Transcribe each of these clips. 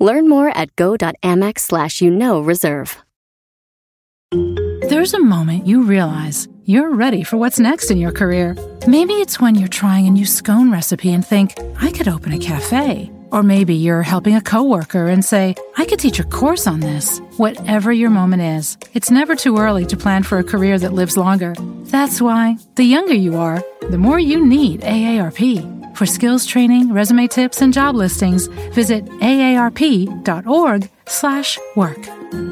Learn more at go.amex slash you know reserve. There's a moment you realize you're ready for what's next in your career. Maybe it's when you're trying a new scone recipe and think, I could open a cafe. Or maybe you're helping a coworker and say, I could teach a course on this. Whatever your moment is, it's never too early to plan for a career that lives longer. That's why, the younger you are, the more you need AARP. For skills training, resume tips, and job listings, visit aarp.org/work.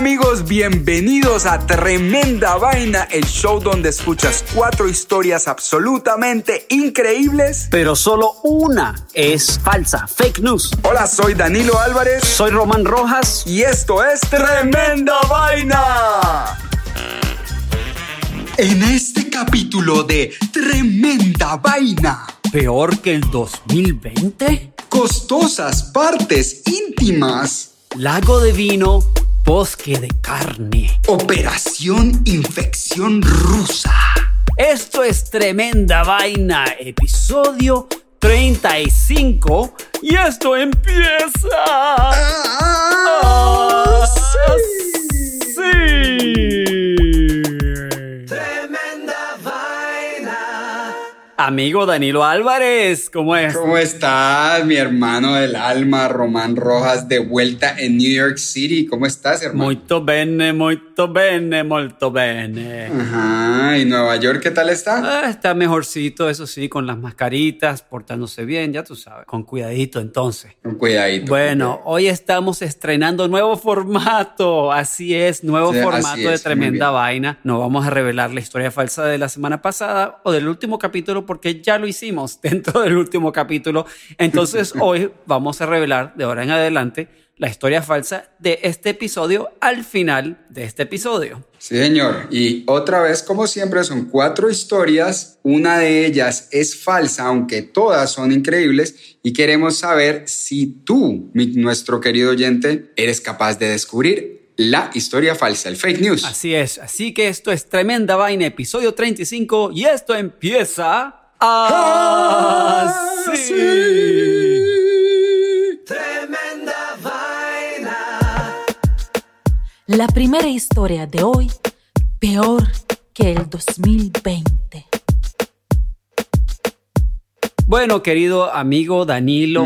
amigos, bienvenidos a Tremenda Vaina, el show donde escuchas cuatro historias absolutamente increíbles. pero solo una es falsa, fake news. Hola, soy Danilo Álvarez Soy Román Rojas. y esto es Tremenda Vaina. En este capítulo de Tremenda Vaina, Peor que el 2020. costosas partes íntimas, Lago de vino, bosque de carne. operación infección rusa. Esto es Tremenda Vaina, episodio 35. Y esto empieza. Amigo Danilo Álvarez, ¿cómo es? ¿Cómo estás, mi hermano del alma, Román Rojas, de vuelta en New York City? ¿Cómo estás, hermano? Molto bene, molto bene, molto bene. Ajá, ¿y Nueva York qué tal está? Ah, está mejorcito, eso sí, con las mascaritas, portándose bien, ya tú sabes, con cuidadito entonces. Con cuidadito. Bueno, hoy estamos estrenando nuevo formato, así es, nuevo Sí, formato de es, muy tremenda vaina. No vamos a revelar la historia falsa de la semana pasada o del último capítulo porque ya lo hicimos dentro del último capítulo. Entonces hoy vamos a revelar de ahora en adelante la historia falsa de este episodio al final de este episodio. Sí, señor. Y otra vez, como siempre, son cuatro historias. Una de ellas es falsa, aunque todas son increíbles. Y queremos saber si tú, mi- nuestro querido oyente, eres capaz de descubrir la historia falsa, el fake news. Así es, así que esto es Tremenda Vaina, episodio 35, y esto empieza así. Tremenda vaina. La primera historia de hoy, peor que el 2020. Bueno, querido amigo Danilo.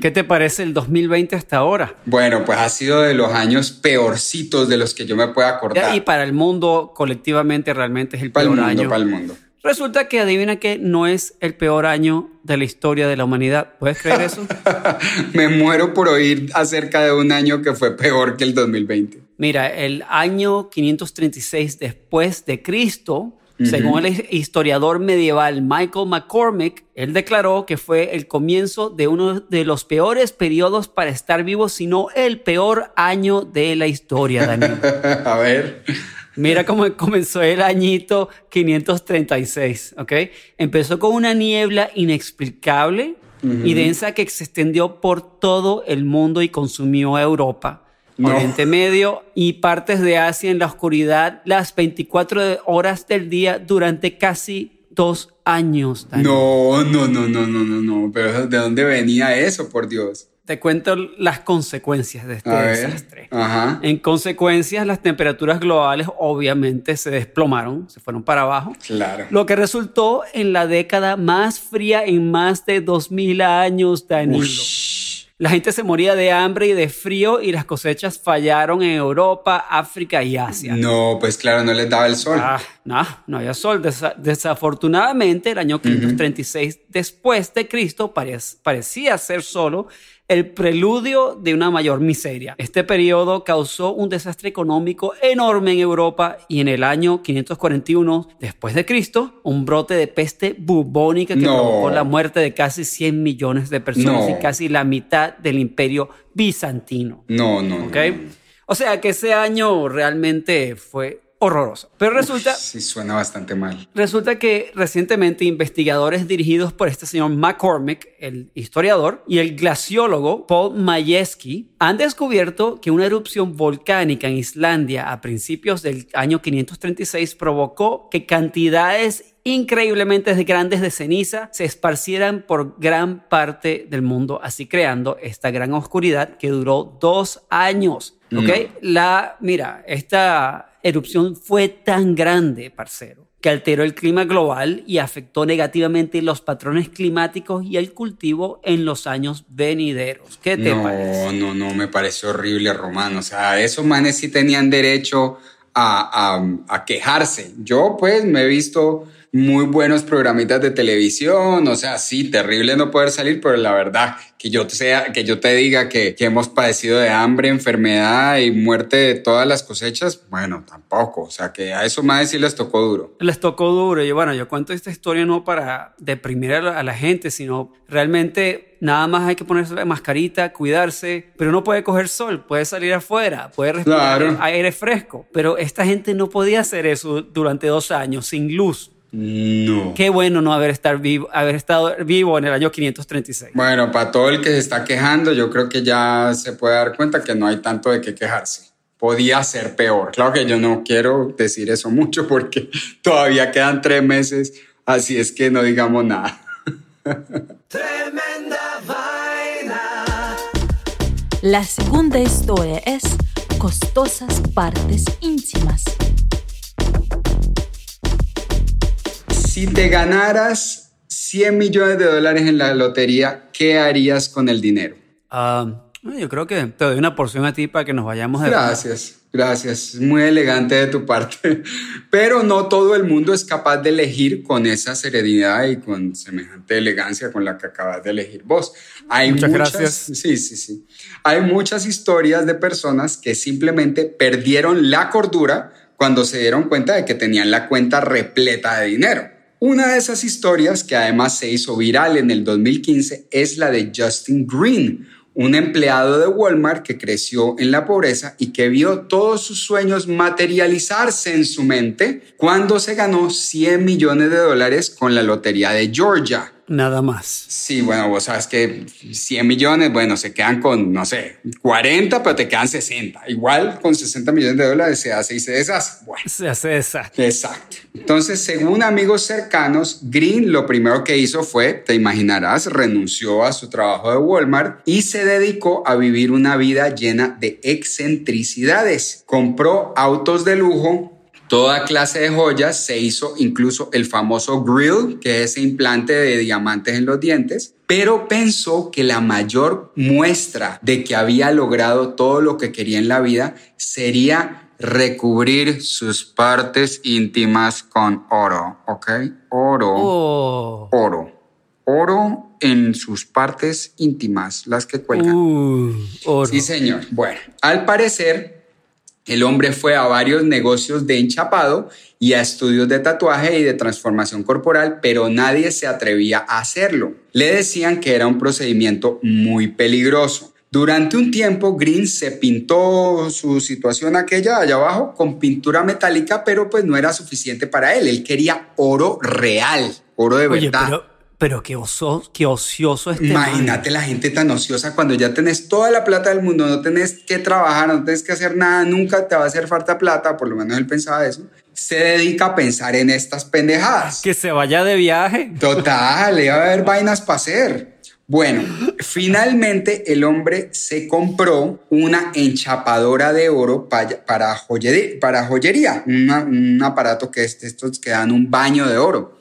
¿qué te parece el 2020 hasta ahora? Bueno, pues ha sido de los años peorcitos de los que yo me pueda acordar. Y para el mundo, colectivamente, realmente es el Para el peor mundo, año. para el mundo. Resulta que adivina que no es el peor año de la historia de la humanidad. ¿Puedes creer eso? Me muero por oír acerca de un año que fue peor que el 2020. Mira, el año 536 después de Cristo, según el historiador medieval Michael McCormick, él declaró que fue el comienzo de uno de los peores periodos para estar vivo, sino el peor año de la historia, Daniel. A ver. Mira cómo comenzó el añito 536, ¿ok? Empezó con una niebla inexplicable y densa que se extendió por todo el mundo y consumió a Europa, No. Oriente Medio y partes de Asia en la oscuridad las 24 horas del día durante casi dos años. No, no, no, no, no, no, no. Pero ¿de dónde venía eso, por Dios? Te cuento las consecuencias de este desastre. Ajá. En consecuencia, las temperaturas globales obviamente se desplomaron, se fueron para abajo. Claro. Lo que resultó en la década más fría en más de 2000 años, Danilo. La gente se moría de hambre y de frío y las cosechas fallaron en Europa, África y Asia. No, pues claro, no les daba el sol. Ah, no, no había sol. Desa- desafortunadamente, el año 536 después de Cristo parec- parecía ser solo el preludio de una mayor miseria. Este periodo causó un desastre económico enorme en Europa y en el año 541 después de Cristo, un brote de peste bubónica que No. provocó la muerte de casi 100 millones de personas No. y casi la mitad del imperio bizantino. No, no. no, ¿Ok? no. O sea que ese año realmente fue horroroso. Pero resulta, Sí, suena bastante mal. resulta que recientemente investigadores dirigidos por este señor McCormick, el historiador, y el glaciólogo Paul Majewski han descubierto que una erupción volcánica en Islandia a principios del año 536 provocó que cantidades increíblemente grandes de ceniza se esparcieran por gran parte del mundo, así creando esta gran oscuridad que duró dos años. ¿Ok? La, mira, esta erupción fue tan grande, parcero, que alteró el clima global y afectó negativamente los patrones climáticos y el cultivo en los años venideros. ¿Qué te no, parece? no, no, me parece horrible, Román. O sea, esos manes sí tenían derecho a, a- a quejarse. Yo, pues, me he visto muy buenos programitas de televisión. O sea, sí, terrible no poder salir, pero la verdad, que yo te, sea, que yo te diga que, que hemos padecido de hambre, enfermedad y muerte de todas las cosechas, bueno, tampoco. O sea, que a esos manes sí les tocó duro. Les tocó duro. Y bueno, yo cuento esta historia no para deprimir a la, a la gente, sino realmente nada más hay que ponerse la mascarita, cuidarse, pero no puede coger sol, puede salir afuera, puede respirar Claro. aire fresco. Pero esta gente no podía hacer eso durante dos años sin luz. No. Qué bueno no haber, estar vivo, haber estado vivo en el año 536. Bueno, para todo el que se está quejando, yo creo que ya se puede dar cuenta que no hay tanto de qué quejarse. Podía ser peor. Claro que yo no quiero decir eso mucho porque todavía quedan tres meses, así es que no digamos nada. Tremenda vaina. La segunda historia es costosas partes íntimas. Si te ganaras 100 millones de dólares en la lotería, ¿qué harías con el dinero? Ah, yo creo que te doy una porción a ti para que nos vayamos de Gracias, gracias. Es muy elegante de tu parte. Pero no todo el mundo es capaz de elegir con esa serenidad y con semejante elegancia con la que acabas de elegir vos. Hay Muchas muchas, gracias. Sí, sí, sí. Hay muchas historias de personas que simplemente perdieron la cordura cuando se dieron cuenta de que tenían la cuenta repleta de dinero. Una de esas historias, que además se hizo viral en el 2015, es la de Justin Green, un empleado de Walmart que creció en la pobreza y que vio todos sus sueños materializarse en su mente cuando se ganó 100 millones de dólares con la lotería de Georgia. Nada más. Sí, bueno, vos sabes que 100 millones, bueno, se quedan con, no sé, 40, pero te quedan 60. Igual con 60 millones de dólares se hace y se deshace. Bueno. Se hace esa. Exacto. Entonces, según amigos cercanos, Green lo primero que hizo fue, te imaginarás, renunció a su trabajo de Walmart y se dedicó a vivir una vida llena de excentricidades. Compró autos de lujo, toda clase de joyas, se hizo incluso el famoso grill, que es ese implante de diamantes en los dientes, pero pensó que la mayor muestra de que había logrado todo lo que quería en la vida sería recubrir sus partes íntimas con oro, ¿ok? Oro, Oh. oro, oro en sus partes íntimas, las que cuelgan. Uh, oro. Sí, señor. Bueno, al parecer, el hombre fue a varios negocios de enchapado y a estudios de tatuaje y de transformación corporal, pero nadie se atrevía a hacerlo. Le decían que era un procedimiento muy peligroso. Durante un tiempo, Green se pintó su situación aquella allá abajo con pintura metálica, pero pues no era suficiente para él. Él quería oro real, oro de Oye, verdad. pero, pero qué, oso, qué ocioso este man. Imagínate la gente tan ociosa cuando ya tenés toda la plata del mundo, no tenés que trabajar, no tenés que hacer nada, nunca te va a hacer falta plata, por lo menos él pensaba eso. Se dedica a pensar en estas pendejadas. Que se vaya de viaje. Total, le va a haber vainas para hacer. Bueno, finalmente el hombre se compró una enchapadora de oro pa- para, joyería, para joyería, una- un aparato que es de estos que dan un baño de oro.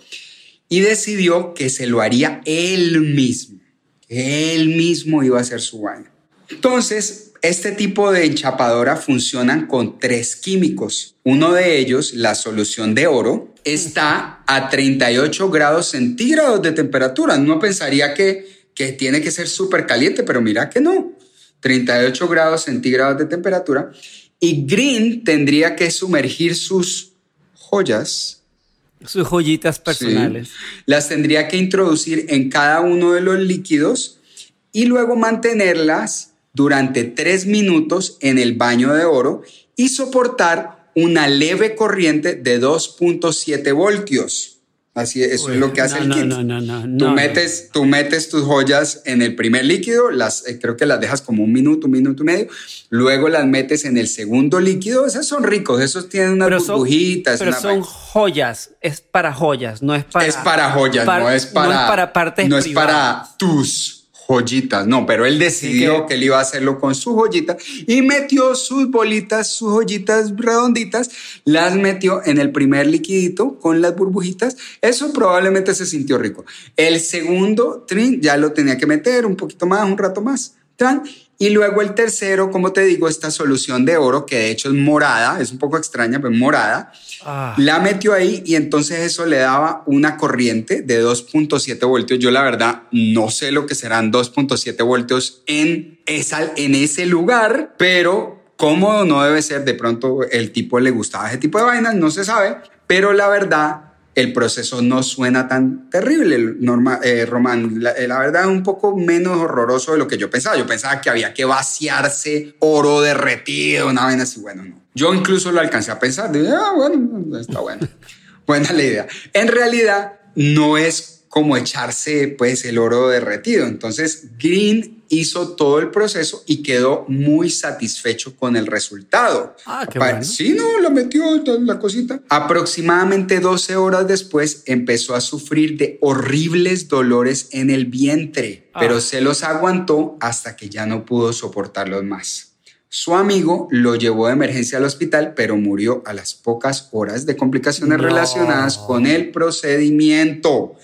Y decidió que se lo haría él mismo. Él mismo iba a hacer su baño. Entonces, este tipo de enchapadora funcionan con tres químicos. Uno de ellos, la solución de oro, está a 38 grados centígrados de temperatura. Uno pensaría que, que tiene que ser súper caliente, pero mira que no. 38 grados centígrados de temperatura. Y Green tendría que sumergir sus joyas. Sus joyitas personales. Sí, las tendría que introducir en cada uno de los líquidos y luego mantenerlas durante tres minutos en el baño de oro y soportar una leve corriente de 2.7 voltios. Así eso es lo que hace no, el no, kit. no, no, no, tú, no, metes, tú metes tus joyas en el primer líquido, las, eh, creo que las dejas como un minuto, un minuto y medio. Luego las metes en el segundo líquido. Esos son ricos, esos tienen unas Pero son- burbujitas. Pero una son vaina. joyas, es para joyas, no es para. es para joyas, no es para, No es para partes no es para tus joyitas, no, pero él decidió que- que... él iba a hacerlo con su joyita y metió sus bolitas, sus joyitas redonditas, las metió en el primer liquidito con las burbujitas. Eso probablemente se sintió rico. El segundo trin ya lo tenía que meter un poquito más, un rato más. Tran. Y luego el tercero, como te digo, esta solución de oro, que de hecho es morada, es un poco extraña, pero es morada. Ah. La metió ahí y entonces eso le daba una corriente de 2.7 voltios. Yo la verdad no sé lo que serán 2.7 voltios en, esa, en ese lugar, pero cómodo no debe ser. De pronto el tipo le gustaba ese tipo de vainas, no se sabe, pero la verdad el proceso no suena tan terrible, Norma, eh, Román. La, eh, la verdad un poco menos horroroso de lo que yo pensaba. Yo pensaba que había que vaciarse oro derretido, una vaina así. Bueno, no. Yo incluso lo alcancé a pensar. Dije, ah, bueno, está bueno. Buena la idea. En realidad, no es como echarse pues el oro derretido. Entonces, Green hizo todo el proceso y quedó muy satisfecho con el resultado. Ah, qué bueno. Sí, no, la metió la cosita. Aproximadamente 12 horas después empezó a sufrir de horribles dolores en el vientre, Ah. pero se los aguantó hasta que ya no pudo soportarlos más. Su amigo lo llevó de emergencia al hospital, pero murió a las pocas horas de complicaciones No. relacionadas con el procedimiento.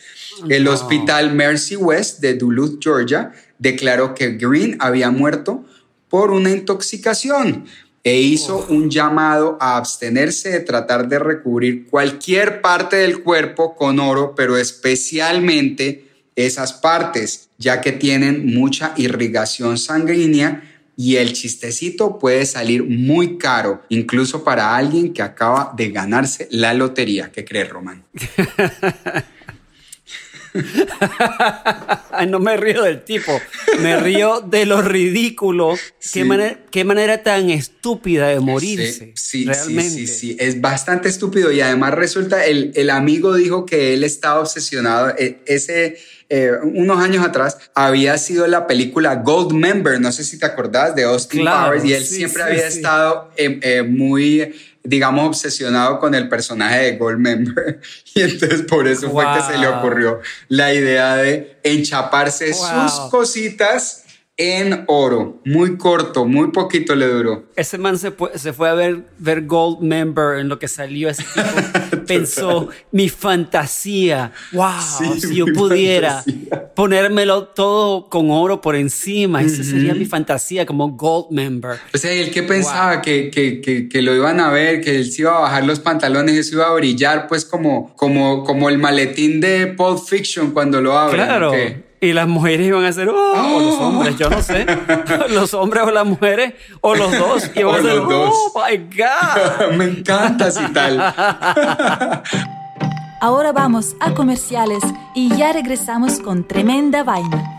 El No. hospital Mercy West de Duluth, Georgia, declaró que Green había muerto por una intoxicación e hizo un llamado a abstenerse de tratar de recubrir cualquier parte del cuerpo con oro, pero especialmente esas partes, ya que tienen mucha irrigación sanguínea y el chistecito puede salir muy caro, incluso para alguien que acaba de ganarse la lotería. ¿Qué crees, Román? No me río del tipo, me río de lo ridículo. Sí. Qué, manera, qué manera tan estúpida de morirse. Sí, sí, realmente. sí, sí, sí, es bastante estúpido y además resulta, el, el amigo dijo que él estaba obsesionado, eh, ese, eh, unos años atrás, había sido la película Gold Member, no sé si te acordás, de Austin Claro, Powers, y él sí, siempre sí, había sí. estado eh, eh, muy, digamos, obsesionado con el personaje de Gold Member, y entonces por eso fue que se le ocurrió la idea de enchaparse Wow. sus cositas en oro, muy corto, muy poquito le duró. Ese man se, fue- se fue a ver, ver Gold Member en lo que salió ese tipo. Pensó, mi fantasía. Wow, Sí, si yo pudiera fantasía. ponérmelo todo con oro por encima. Esa sería mi fantasía como Gold Member. O sea, ¿y él qué pensaba? Que, que, que, que lo iban a ver, que él se iba a bajar los pantalones y eso iba a brillar, pues como, como, como el maletín de Pulp Fiction cuando lo abren. Claro. Y las mujeres iban a hacer, oh, o los hombres, yo no sé. los hombres o las mujeres, o los dos. Y iban O a hacer, los dos. oh my God. Me encanta así tal. Ahora vamos a comerciales y ya regresamos con tremenda vaina.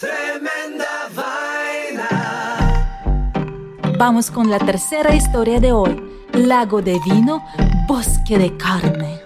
Tremenda vaina. Vamos con la tercera historia de hoy. Lago de vino, bosque de carne.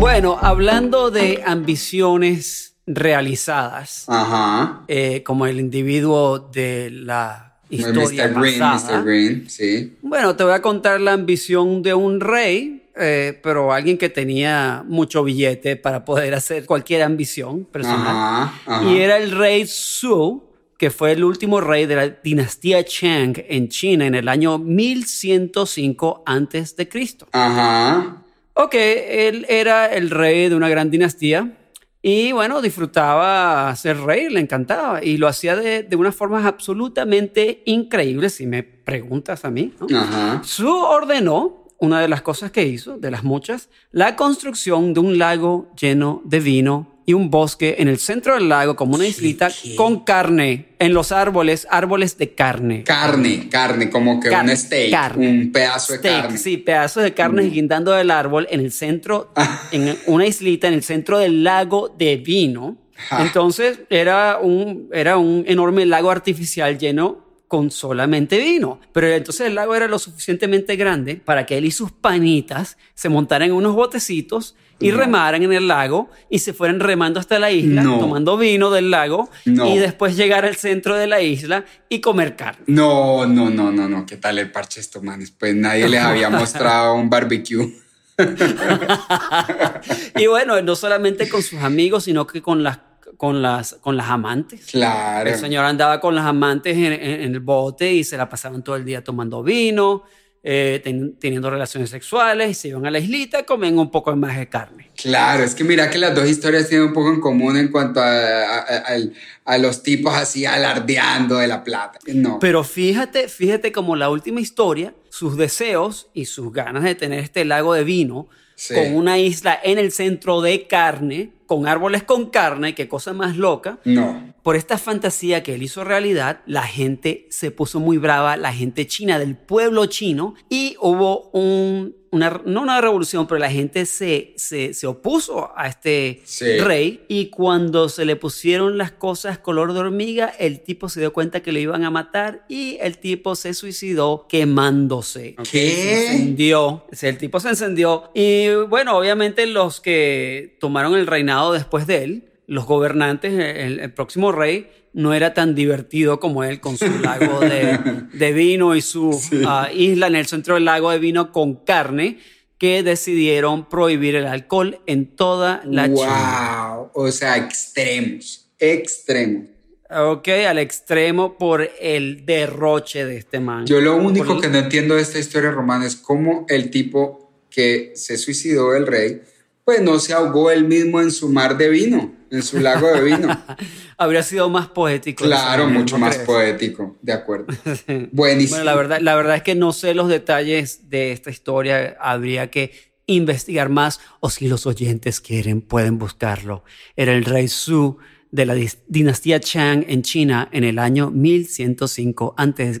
Bueno, hablando de ambiciones realizadas, Ajá. eh, como el individuo de la historia Mr. Green, pasada. Mr. Green, sí. Bueno, te voy a contar la ambición de un rey, eh, pero alguien que tenía mucho billete para poder hacer cualquier ambición personal. Ajá, ajá. Y era el rey Su, que fue el último rey de la dinastía Chang en China en el año 1105 antes de Cristo. Ajá. Ok, él era el rey de una gran dinastía y bueno, disfrutaba ser rey, le encantaba y lo hacía de, de unas formas absolutamente increíbles, si me preguntas a mí. ¿no? Ajá. Su ordenó, una de las cosas que hizo, de las muchas, la construcción de un lago lleno de vino y un bosque en el centro del lago como una islita con carne en los árboles, árboles de carne. Carne, carne, como que Carne, un steak, carne. un pedazo de carne. Sí, pedazos de carne guindando del árbol en el centro, en una islita en el centro del lago de vino. Entonces era un, era un enorme lago artificial lleno con solamente vino. Pero entonces el lago era lo suficientemente grande para que él y sus panitas se montaran en unos botecitos y remaran en el lago y se fueran remando hasta la isla, No. tomando vino del lago No. y después llegar al centro de la isla y comer carne. No, no, no, no, no. ¿Qué tal el parche estos manes? Pues nadie les había mostrado un barbecue. Y bueno, no solamente con sus amigos, sino que con las, con las, con las amantes. Claro. El señor andaba con las amantes en, en- en el bote y se la pasaban todo el día tomando vino, eh, ten- teniendo relaciones sexuales y se iban a la islita, comen un poco más de carne. Claro, es que mira que las dos historias tienen un poco en común en cuanto a, a- a- a los tipos así alardeando de la plata. No. Pero fíjate, fíjate como la última historia, sus deseos y sus ganas de tener este lago de vino Sí. con una isla en el centro de carne, con árboles con carne, qué cosa más loca. No. Por esta fantasía que él hizo realidad, la gente se puso muy brava, la gente china del pueblo chino, y hubo un, una, no una revolución, pero la gente se, se, se opuso a este Sí. rey, y cuando se le pusieron las cosas color de hormiga, el tipo se dio cuenta que lo iban a matar y el tipo se suicidó quemándose. ¿Qué? Se encendió, el tipo se encendió, y bueno, obviamente los que tomaron el reinado después de él, los gobernantes, el, el próximo rey, no era tan divertido como él con su lago de, de vino y su ah, isla en el centro del lago de vino con carne, que decidieron prohibir el alcohol en toda la China. wow. O sea, extremos. Extremos. Ok, al extremo por el derroche de este man. Yo lo único Por- que no entiendo de esta historia romana es cómo el tipo que se suicidó el rey, pues no se ahogó él mismo en su mar de vino, en su lago de vino. Habría sido más poético. claro, mucho ¿no más crees? poético, de acuerdo. Buenísimo. Bueno, la verdad, la verdad es que no sé los detalles de esta historia. Habría que investigar más o si los oyentes quieren pueden buscarlo. Era el rey Su de la dinastía Chang en China en el año 1105 a.C.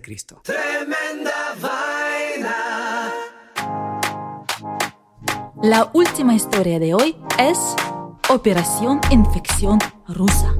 La última historia de hoy es Operación Infección Rusa.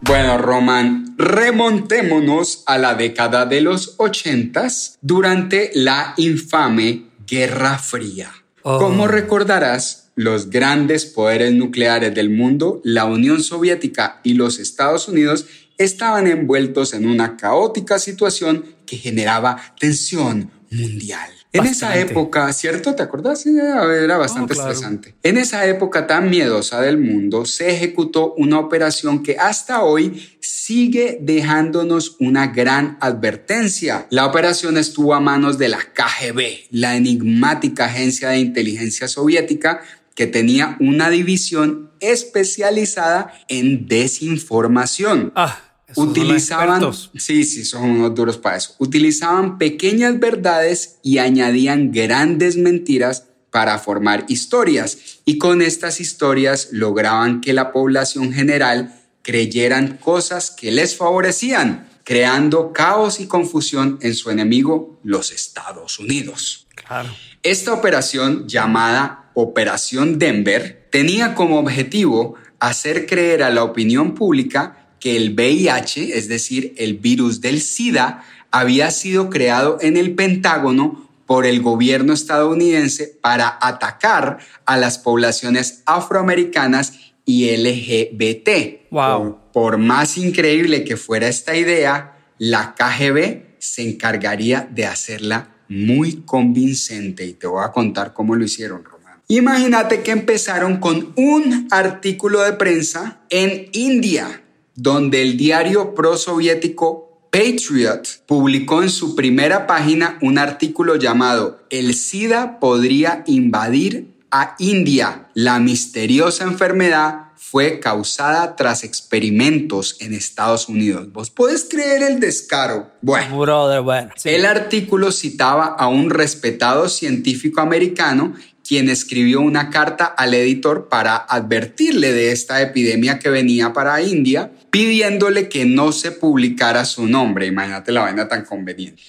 Bueno, Roman, Remontémonos a la década de los ochentas durante la infame Guerra Fría. Oh. Como recordarás, los grandes poderes nucleares del mundo, la Unión Soviética y los Estados Unidos, estaban envueltos en una caótica situación que generaba tensión mundial. En esa época, ¿cierto? ¿Te acordás? Era bastante Oh, claro. estresante. En esa época tan miedosa del mundo, se ejecutó una operación que hasta hoy sigue dejándonos una gran advertencia. La operación estuvo a manos de la KGB, la enigmática agencia de inteligencia soviética que tenía una división especializada en desinformación. Ah, esos Utilizaban, sí, sí, son unos duros para eso. Utilizaban pequeñas verdades y añadían grandes mentiras para formar historias. Y con estas historias lograban que la población general creyeran cosas que les favorecían, creando caos y confusión en su enemigo, los Estados Unidos. Claro. Esta operación, llamada Operación Denver, tenía como objetivo hacer creer a la opinión pública que el VIH, es decir, el virus del SIDA, había sido creado en el Pentágono por el gobierno estadounidense para atacar a las poblaciones afroamericanas y LGBT. Wow. Por, por más increíble que fuera esta idea, la KGB se encargaría de hacerla muy convincente y te voy a contar cómo lo hicieron, Román. Imagínate que empezaron con un artículo de prensa en India, donde el diario prosoviético Patriot publicó en su primera página un artículo llamado El SIDA podría invadir a India. La misteriosa enfermedad fue causada tras experimentos en Estados Unidos. ¿Vos podés creer el descaro? Bueno. Brother, bueno. sí. El artículo citaba a un respetado científico americano quien escribió una carta al editor para advertirle de esta epidemia que venía para India, pidiéndole que no se publicara su nombre. Imagínate la vaina tan conveniente.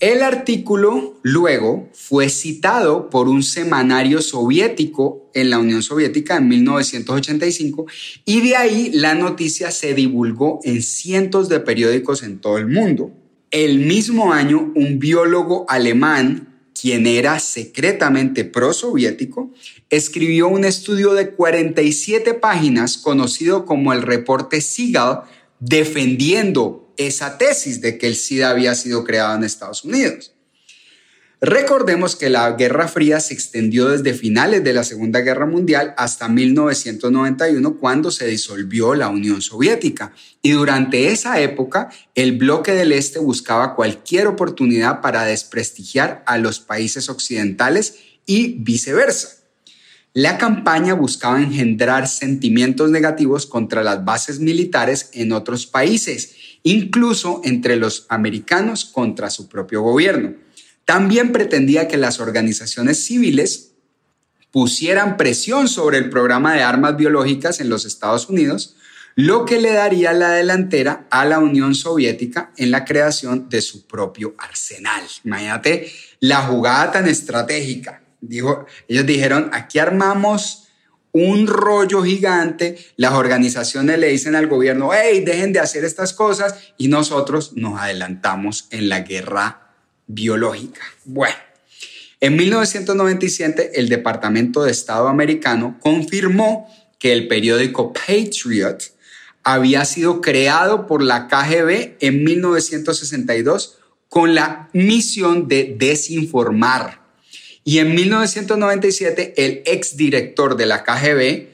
El artículo luego fue citado por un semanario soviético en la Unión Soviética en 1985 y de ahí la noticia se divulgó en cientos de periódicos en todo el mundo. El mismo año, un biólogo alemán, quien era secretamente prosoviético, escribió un estudio de 47 páginas conocido como el reporte Seagal, defendiendo esa tesis de que el SIDA había sido creado en Estados Unidos. Recordemos que la Guerra Fría se extendió desde finales de la Segunda Guerra Mundial hasta 1991 cuando se disolvió la Unión Soviética y durante esa época el bloque del Este buscaba cualquier oportunidad para desprestigiar a los países occidentales y viceversa. La campaña buscaba engendrar sentimientos negativos contra las bases militares en otros países, incluso entre los americanos contra su propio gobierno. También pretendía que las organizaciones civiles pusieran presión sobre el programa de armas biológicas en los Estados Unidos, lo que le daría la delantera a la Unión Soviética en la creación de su propio arsenal. Imagínate la jugada tan estratégica. Dijo, ellos dijeron, aquí armamos un rollo gigante, las organizaciones le dicen al gobierno, hey, dejen de hacer estas cosas y nosotros nos adelantamos en la guerra biológica. Bueno, en 1997 el Departamento de Estado americano confirmó que el periódico Patriot había sido creado por la KGB en 1962 con la misión de desinformar. Y en 1997 el exdirector de la KGB,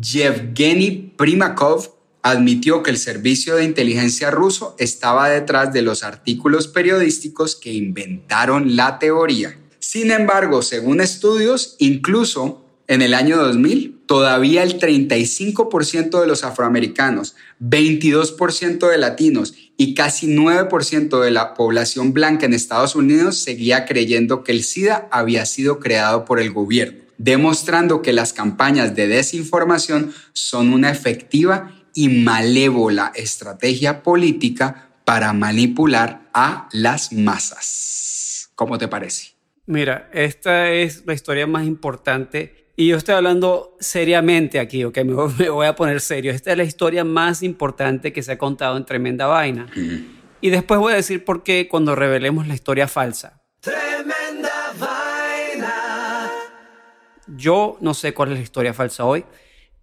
Yevgeny Primakov, admitió que el servicio de inteligencia ruso estaba detrás de los artículos periodísticos que inventaron la teoría. Sin embargo, según estudios, incluso en el año 2000, todavía el 35% de los afroamericanos, 22% de latinos y casi 9% de la población blanca en Estados Unidos seguía creyendo que el SIDA había sido creado por el gobierno, demostrando que las campañas de desinformación son una efectiva y malévola estrategia política para manipular a las masas. ¿Cómo te parece? Mira, esta es la historia más importante Y yo estoy hablando seriamente aquí, ¿ok? Me voy, me voy a poner serio. Esta es la historia más importante que se ha contado en Tremenda Vaina. Y después voy a decir por qué cuando revelemos la historia falsa. Tremenda vaina. Yo no sé cuál es la historia falsa hoy.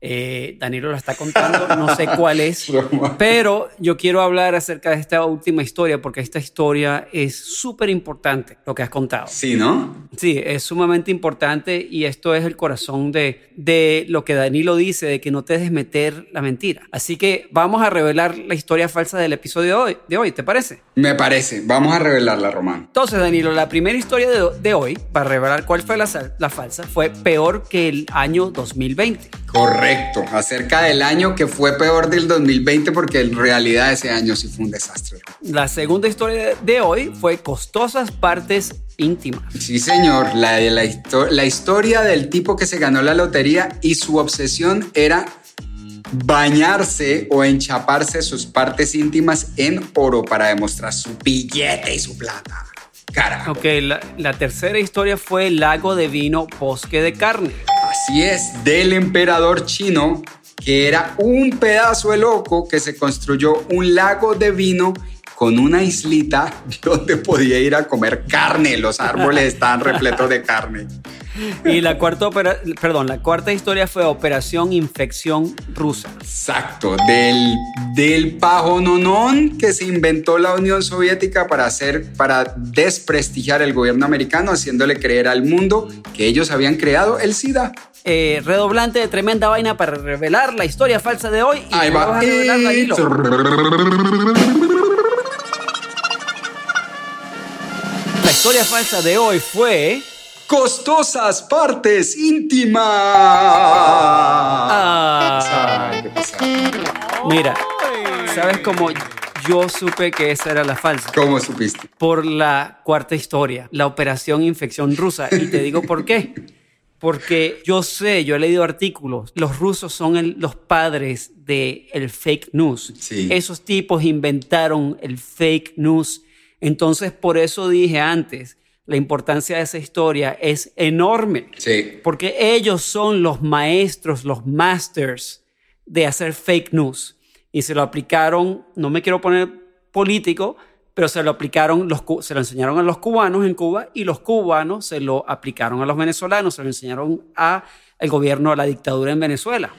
Eh, Danilo la está contando, no sé cuál es, pero yo quiero hablar acerca de esta última historia porque esta historia es súper importante, lo que has contado. Sí, ¿no? Sí, es sumamente importante y esto es el corazón de, de lo que Danilo dice, de que no te dejes meter la mentira. Así que vamos a revelar la historia falsa del episodio de hoy, de hoy ¿te parece? Me parece. Vamos a revelarla, Román. Entonces, Danilo, la primera historia de, de hoy, para revelar cuál fue la, la falsa, fue peor que el año 2020. Correcto. Acerca del año que fue peor del 2020 porque en realidad ese año sí fue un desastre. La segunda historia de- hoy fue costosas partes íntimas. Sí, señor. La, la, histo- la historia del tipo que se ganó la lotería y su obsesión era bañarse o enchaparse sus partes íntimas en oro para demostrar su billete y su plata. Carajo. Ok, la, la tercera historia fue Lago de Vino, Bosque de Carne. Así es, del emperador chino, que era un pedazo de loco que se construyó un lago de vino con una islita donde podía ir a comer carne. Los árboles estaban repletos de carne. Y la cuarta, opera- perdón, la cuarta historia fue Operación Infección Rusa. Exacto, del, del pajononón que se inventó la Unión Soviética para hacer, para desprestigiar el gobierno americano, haciéndole creer al mundo que ellos habían creado el SIDA. Eh, redoblante de tremenda vaina para revelar la historia falsa de hoy. Y Ahí va. vas a revelar, Danilo. La historia falsa de hoy fue. Costosas partes íntimas. Ah, mira, ¿sabes cómo yo supe que esa era la falsa? ¿Cómo supiste? Por la cuarta historia, la operación infección rusa. Y te digo por qué. Porque yo sé, yo he leído artículos, los rusos son el- los padres del el fake news. Sí. Esos tipos inventaron el fake news. Entonces, por eso dije antes, la importancia de esa historia es enorme. Sí. Porque ellos son los maestros, los masters de hacer fake news. Y se lo aplicaron, no me quiero poner político, pero se lo aplicaron, los, se lo enseñaron a los cubanos en Cuba y los cubanos se lo aplicaron a los venezolanos, se lo enseñaron a el gobierno, a la dictadura en Venezuela.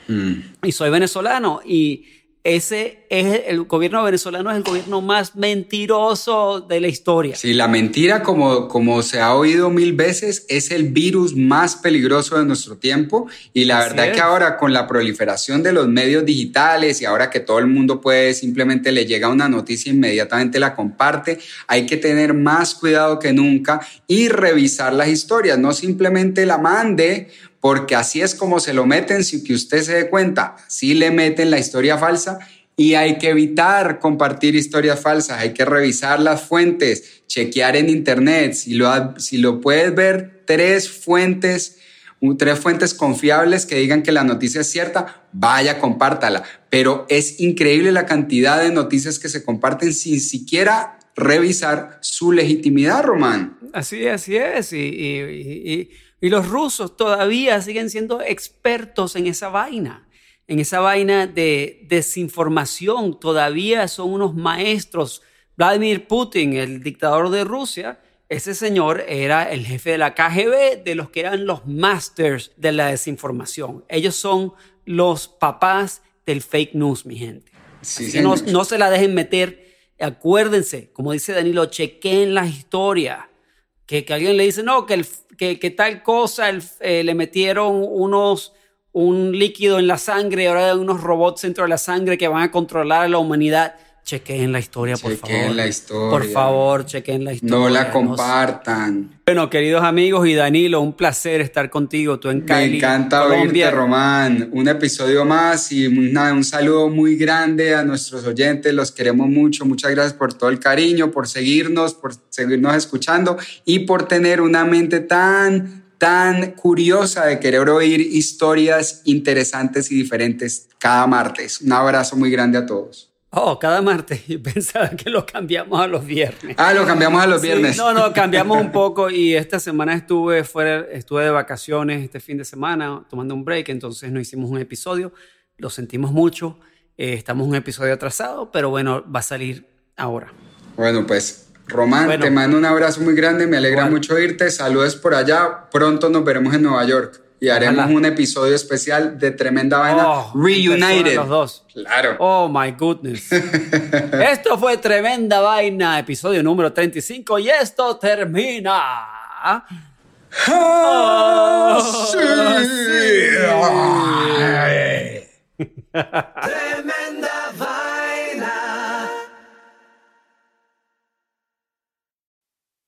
Y soy venezolano y ese es el gobierno venezolano es el gobierno más mentiroso de la historia. Sí, la mentira, como, como se ha oído mil veces, es el virus más peligroso de nuestro tiempo. Y la Así verdad es. que ahora con la proliferación de los medios digitales y ahora que todo el mundo puede simplemente le llega una noticia inmediatamente la comparte, hay que tener más cuidado que nunca y revisar las historias, no simplemente la mande. Porque así es como se lo meten, sin que usted se dé cuenta, sí le meten la historia falsa y hay que evitar compartir historias falsas, hay que revisar las fuentes, chequear en internet, si lo, si lo puedes ver, tres fuentes, tres fuentes confiables que digan que la noticia es cierta, vaya, compártala. Pero es increíble la cantidad de noticias que se comparten sin siquiera revisar su legitimidad, Román. Así así es. Y, y- y- y- los rusos todavía siguen siendo expertos en esa vaina, en esa vaina de desinformación. Todavía son unos maestros. Vladimir Putin, el dictador de Rusia, ese señor era el jefe de la KGB, de los que eran los masters de la desinformación. Ellos son los papás del fake news, mi gente. Sí, Así que no, no se la dejen meter. Acuérdense, como dice Danilo, chequen la historia. Que, que alguien le dice, no, que, el- que, tal cosa eh, le metieron unos, un líquido en la sangre, ahora hay unos robots dentro de la sangre que van a controlar a la humanidad. Chequen la historia, por Chequen favor. la historia. Por favor, chequen la historia. No la No compartan. Bueno, queridos amigos y Danilo, un placer estar contigo. Tú en Cali, Me encanta Colombia. oírte, Román. Un episodio más y nada, un saludo muy grande a nuestros oyentes. Los queremos mucho. Muchas gracias por todo el cariño, por seguirnos, por seguirnos escuchando y por tener una mente tan, tan curiosa de querer oír historias interesantes y diferentes cada martes. Un abrazo muy grande a todos. Oh, cada martes. Y pensaba que lo cambiamos a los viernes. Ah, lo cambiamos a los Sí, viernes. no, no, cambiamos un poco y esta semana estuve fuera, estuve de vacaciones este fin de semana tomando un break, entonces no hicimos un episodio. Lo sentimos mucho. eh, estamos un episodio atrasado, pero bueno, va a salir ahora. Bueno, pues, Román, Bueno. te mando un abrazo muy grande. Me alegra mucho irte. Saludos por allá. Pronto nos veremos en Nueva York y haremos Ojalá. un episodio especial de Tremenda Vaina Oh, Reunited. Los dos. Claro. Oh my goodness. esto fue tremenda vaina, episodio número 35 y esto termina. Ah, sí. Tremenda vaina.